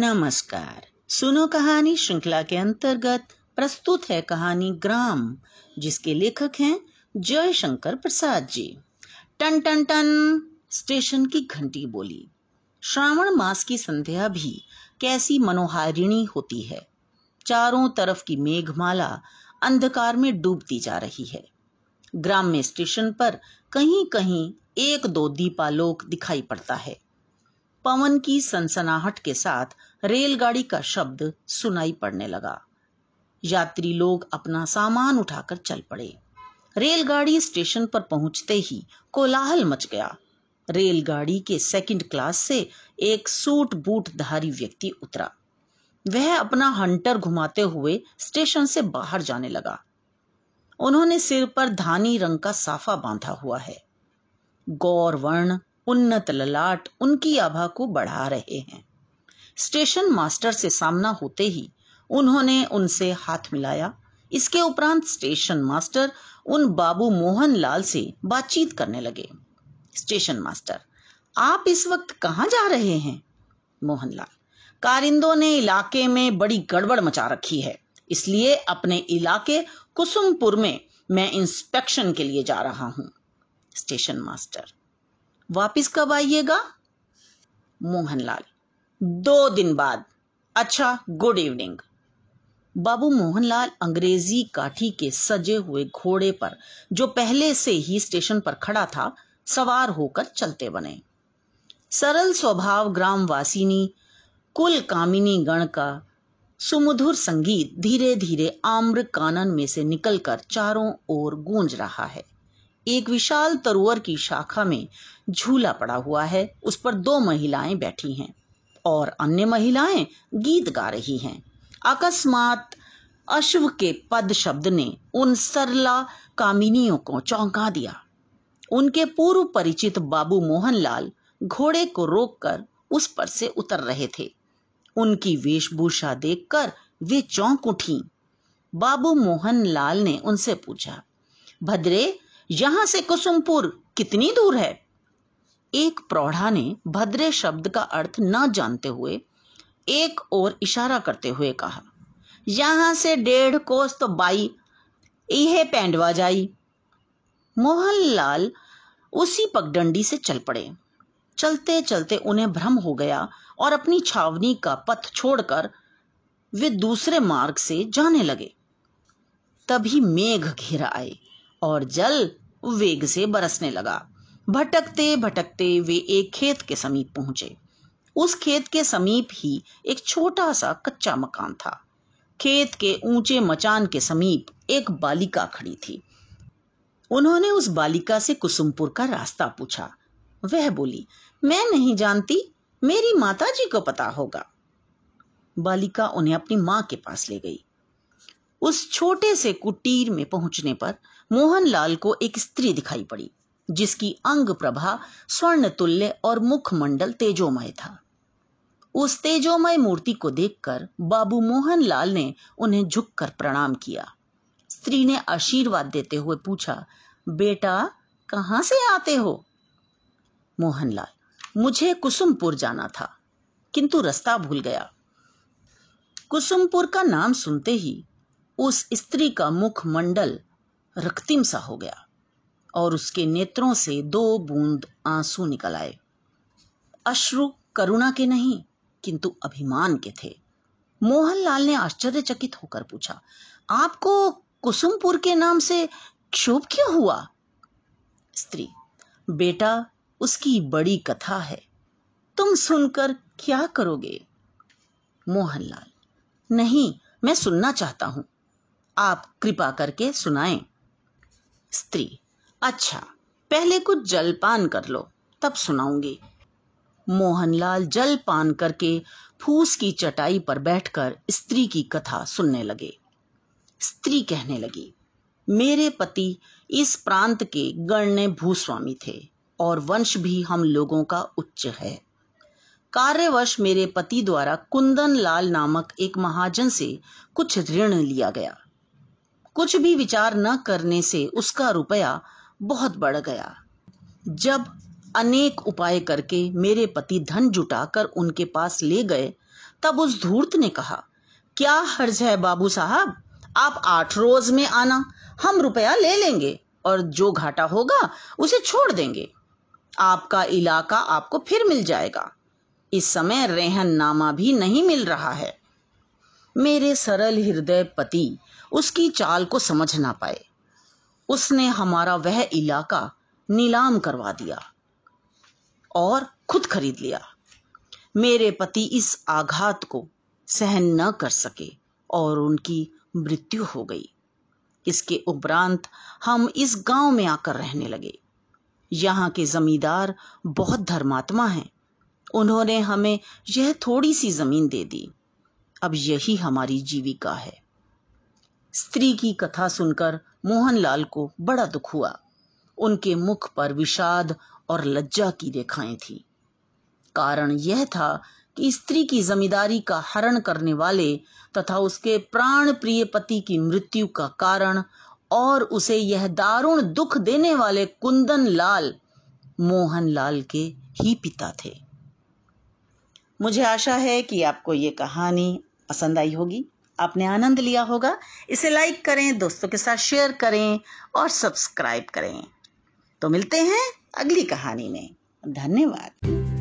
नमस्कार। सुनो कहानी श्रृंखला के अंतर्गत प्रस्तुत है कहानी ग्राम, जिसके लेखक हैं जय शंकर प्रसाद जी। टन टन टन, स्टेशन की घंटी बोली। श्रावण मास की संध्या भी कैसी मनोहारिणी होती है। चारों तरफ़ की मेघमाला अंधकार में डूबती जा रही है। ग्राम में स्टेशन पर कहीं कहीं एक दो दीपालोक दिखाई पड़ता है। पवन की सनसनाहट के साथ रेलगाड़ी का शब्द सुनाई पड़ने लगा। यात्री लोग अपना सामान उठाकर चल पड़े। रेलगाड़ी स्टेशन पर पहुँचते ही कोलाहल मच गया। रेलगाड़ी के सेकंड क्लास से एक सूट बूट धारी व्यक्ति उतरा। वह अपना हंटर घुमाते हुए स्टेशन से बाहर जाने लगा। उन्होंने सिर पर धानी रंग का साफा बांधा हुआ है। गौर वर्ण उन्नत ललाट उनकी आभा को बढ़ा रहे हैं। स्टेशन मास्टर से सामना होते ही उन्होंने उनसे हाथ मिलाया। इसके उपरांत स्टेशन मास्टर उन बाबू मोहन लाल से बातचीत करने लगे। स्टेशन मास्टर, आप इस वक्त कहाँ जा रहे हैं? मोहनलाल कारिंदों ने इलाके में बड़ी गड़बड़ मचा रखी है। इसलिए अपने इलाके कुसुमपुर में मैं इंस्पेक्शन के लिए जा रहा हूँ। स्टेशन मास्टर वापिस कब आइएगा? मोहनलाल। दो दिन बाद। अच्छा गुड इवनिंग बाबू मोहनलाल अंग्रेज़ी काठी के सजे हुए घोड़े पर, जो पहले से ही स्टेशन पर खड़ा था, सवार होकर चलते बने। सरल स्वभाव ग्रामवासिनी कुल कामिनी गण का सुमधुर संगीत धीरे धीरे आम्र कानन में से निकलकर चारों ओर गूंज रहा है। एक विशाल तरुअर की शाखा में झूला पड़ा हुआ है। उस पर दो महिलाएँ बैठी हैं और अन्य महिलाएँ गीत गा रही हैं। अकस्मात अश्व के पद शब्द ने उन सरला कामिनियों को चौंका दिया। उनके पूर्व परिचित बाबू मोहनलाल घोड़े को रोककर उस पर से उतर रहे थे। उनकी वेशभूषा देखकर वे चौंक उठी। बाबू मोहनलाल ने उनसे पूछा, भद्रे यहाँ से कुसुमपुर कितनी दूर है? एक प्रौढ़ा ने भद्रे शब्द का अर्थ न जानते हुए एक और इशारा करते हुए कहा, यहाँ से डेढ़ कोस तो बाई, इहे पेंडवा जाई। मोहनलाल उसी पगडंडी से चल पड़े। चलते चलते उन्हें भ्रम हो गया और अपनी छावनी का पथ छोड़कर वे दूसरे मार्ग से जाने लगे। तभी मेघ घिर आए। और जल वेग से बरसने लगा। भटकते भटकते वे एक खेत के समीप पहुँचे। उस खेत के समीप ही एक छोटा सा कच्चा मकान था। खेत के ऊँचे मचान के समीप एक बालिका खड़ी थी। उन्होंने उस बालिका से कुसुमपुर का रास्ता पूछा। वह बोली, मैं नहीं जानती, मेरी माता जी को पता होगा। बालिका उन्हें अपनी माँ के पास ले गई। उस छोटे से कुटीर में पहुँचने पर मोहनलाल को एक स्त्री दिखाई पड़ी, जिसकी अंग प्रभा स्वर्ण तुल्य और मुखमंडल तेजोमय था। उस तेजोमय मूर्ति को देखकर बाबू मोहनलाल ने उन्हें झुककर प्रणाम किया। स्त्री ने आशीर्वाद देते हुए पूछा, बेटा, कहाँ से आते हो? मोहनलाल, मुझे कुसुमपुर जाना था, किंतु रास्ता भूल गया। कुसुमपुर का नाम सुनते ही उस स्त्री का मुखमंडल रक्तिम सा हो गया और उसके नेत्रों से दो बूंद आँसू निकल आए। अश्रु करुणा के नहीं, किंतु अभिमान के थे। मोहनलाल ने आश्चर्यचकित होकर पूछा, आपको कुसुमपुर के नाम से क्षोभ क्यों हुआ? स्त्री, बेटा, उसकी बड़ी कथा है। तुम सुनकर क्या करोगे? मोहनलाल, नहीं, मैं सुनना चाहता हूँ। आप कृपा करके सुनाएँ। स्त्री। अच्छा पहले कुछ जलपान कर लो, तब सुनाऊँगी। मोहनलाल जल पान करके फूस की चटाई पर बैठकर स्त्री की कथा सुनने लगे। स्त्री कहने लगी, मेरे पति इस प्रांत के गण्य भूस्वामी थे और वंश भी हम लोगों का उच्च है। कार्यवश मेरे पति द्वारा कुंदन लाल नामक एक महाजन से कुछ ऋण लिया गया। कुछ भी विचार न करने से उसका रुपया बहुत बढ़ गया। जब अनेक उपाय करके मेरे पति धन जुटाकर उनके पास ले गए, तब उस धूर्त ने कहा, क्या हर्ज है बाबू साहब? आप आठ रोज में आना, हम रुपया ले लेंगे और जो घाटा होगा उसे छोड़ देंगे। आपका इलाका आपको फिर मिल जाएगा। इस समय रेहन नामा भी नहीं मिल रहा है। मेरे सरल हृदय पति उसकी चाल को समझ ना पाए। उसने हमारा वह इलाका नीलाम करवा दिया और खुद खरीद लिया। मेरे पति इस आघात को सहन न कर सके और उनकी मृत्यु हो गई। इसके उपरांत हम इस गाँव में आकर रहने लगे। यहाँ के जमींदार बहुत धर्मात्मा हैं। उन्होंने हमें यह थोड़ी सी ज़मीन दे दी। अब यही हमारी जीविका है। स्त्री की कथा सुनकर मोहनलाल को बड़ा दुख हुआ। उनके मुख पर विषाद और लज्जा की रेखाएँ थी। कारण यह था कि स्त्री की जमींदारी का हरण करने वाले तथा उसके प्राण प्रिय पति की मृत्यु का कारण और उसे यह दारुण दुख देने वाले कुंदन लाल मोहन लाल के ही पिता थे। मुझे आशा है कि आपको ये कहानी पसंद आई होगी। आपने आनंद लिया होगा। इसे लाइक करें, दोस्तों के साथ शेयर करें और सब्सक्राइब करें। तो मिलते हैं अगली कहानी में। धन्यवाद।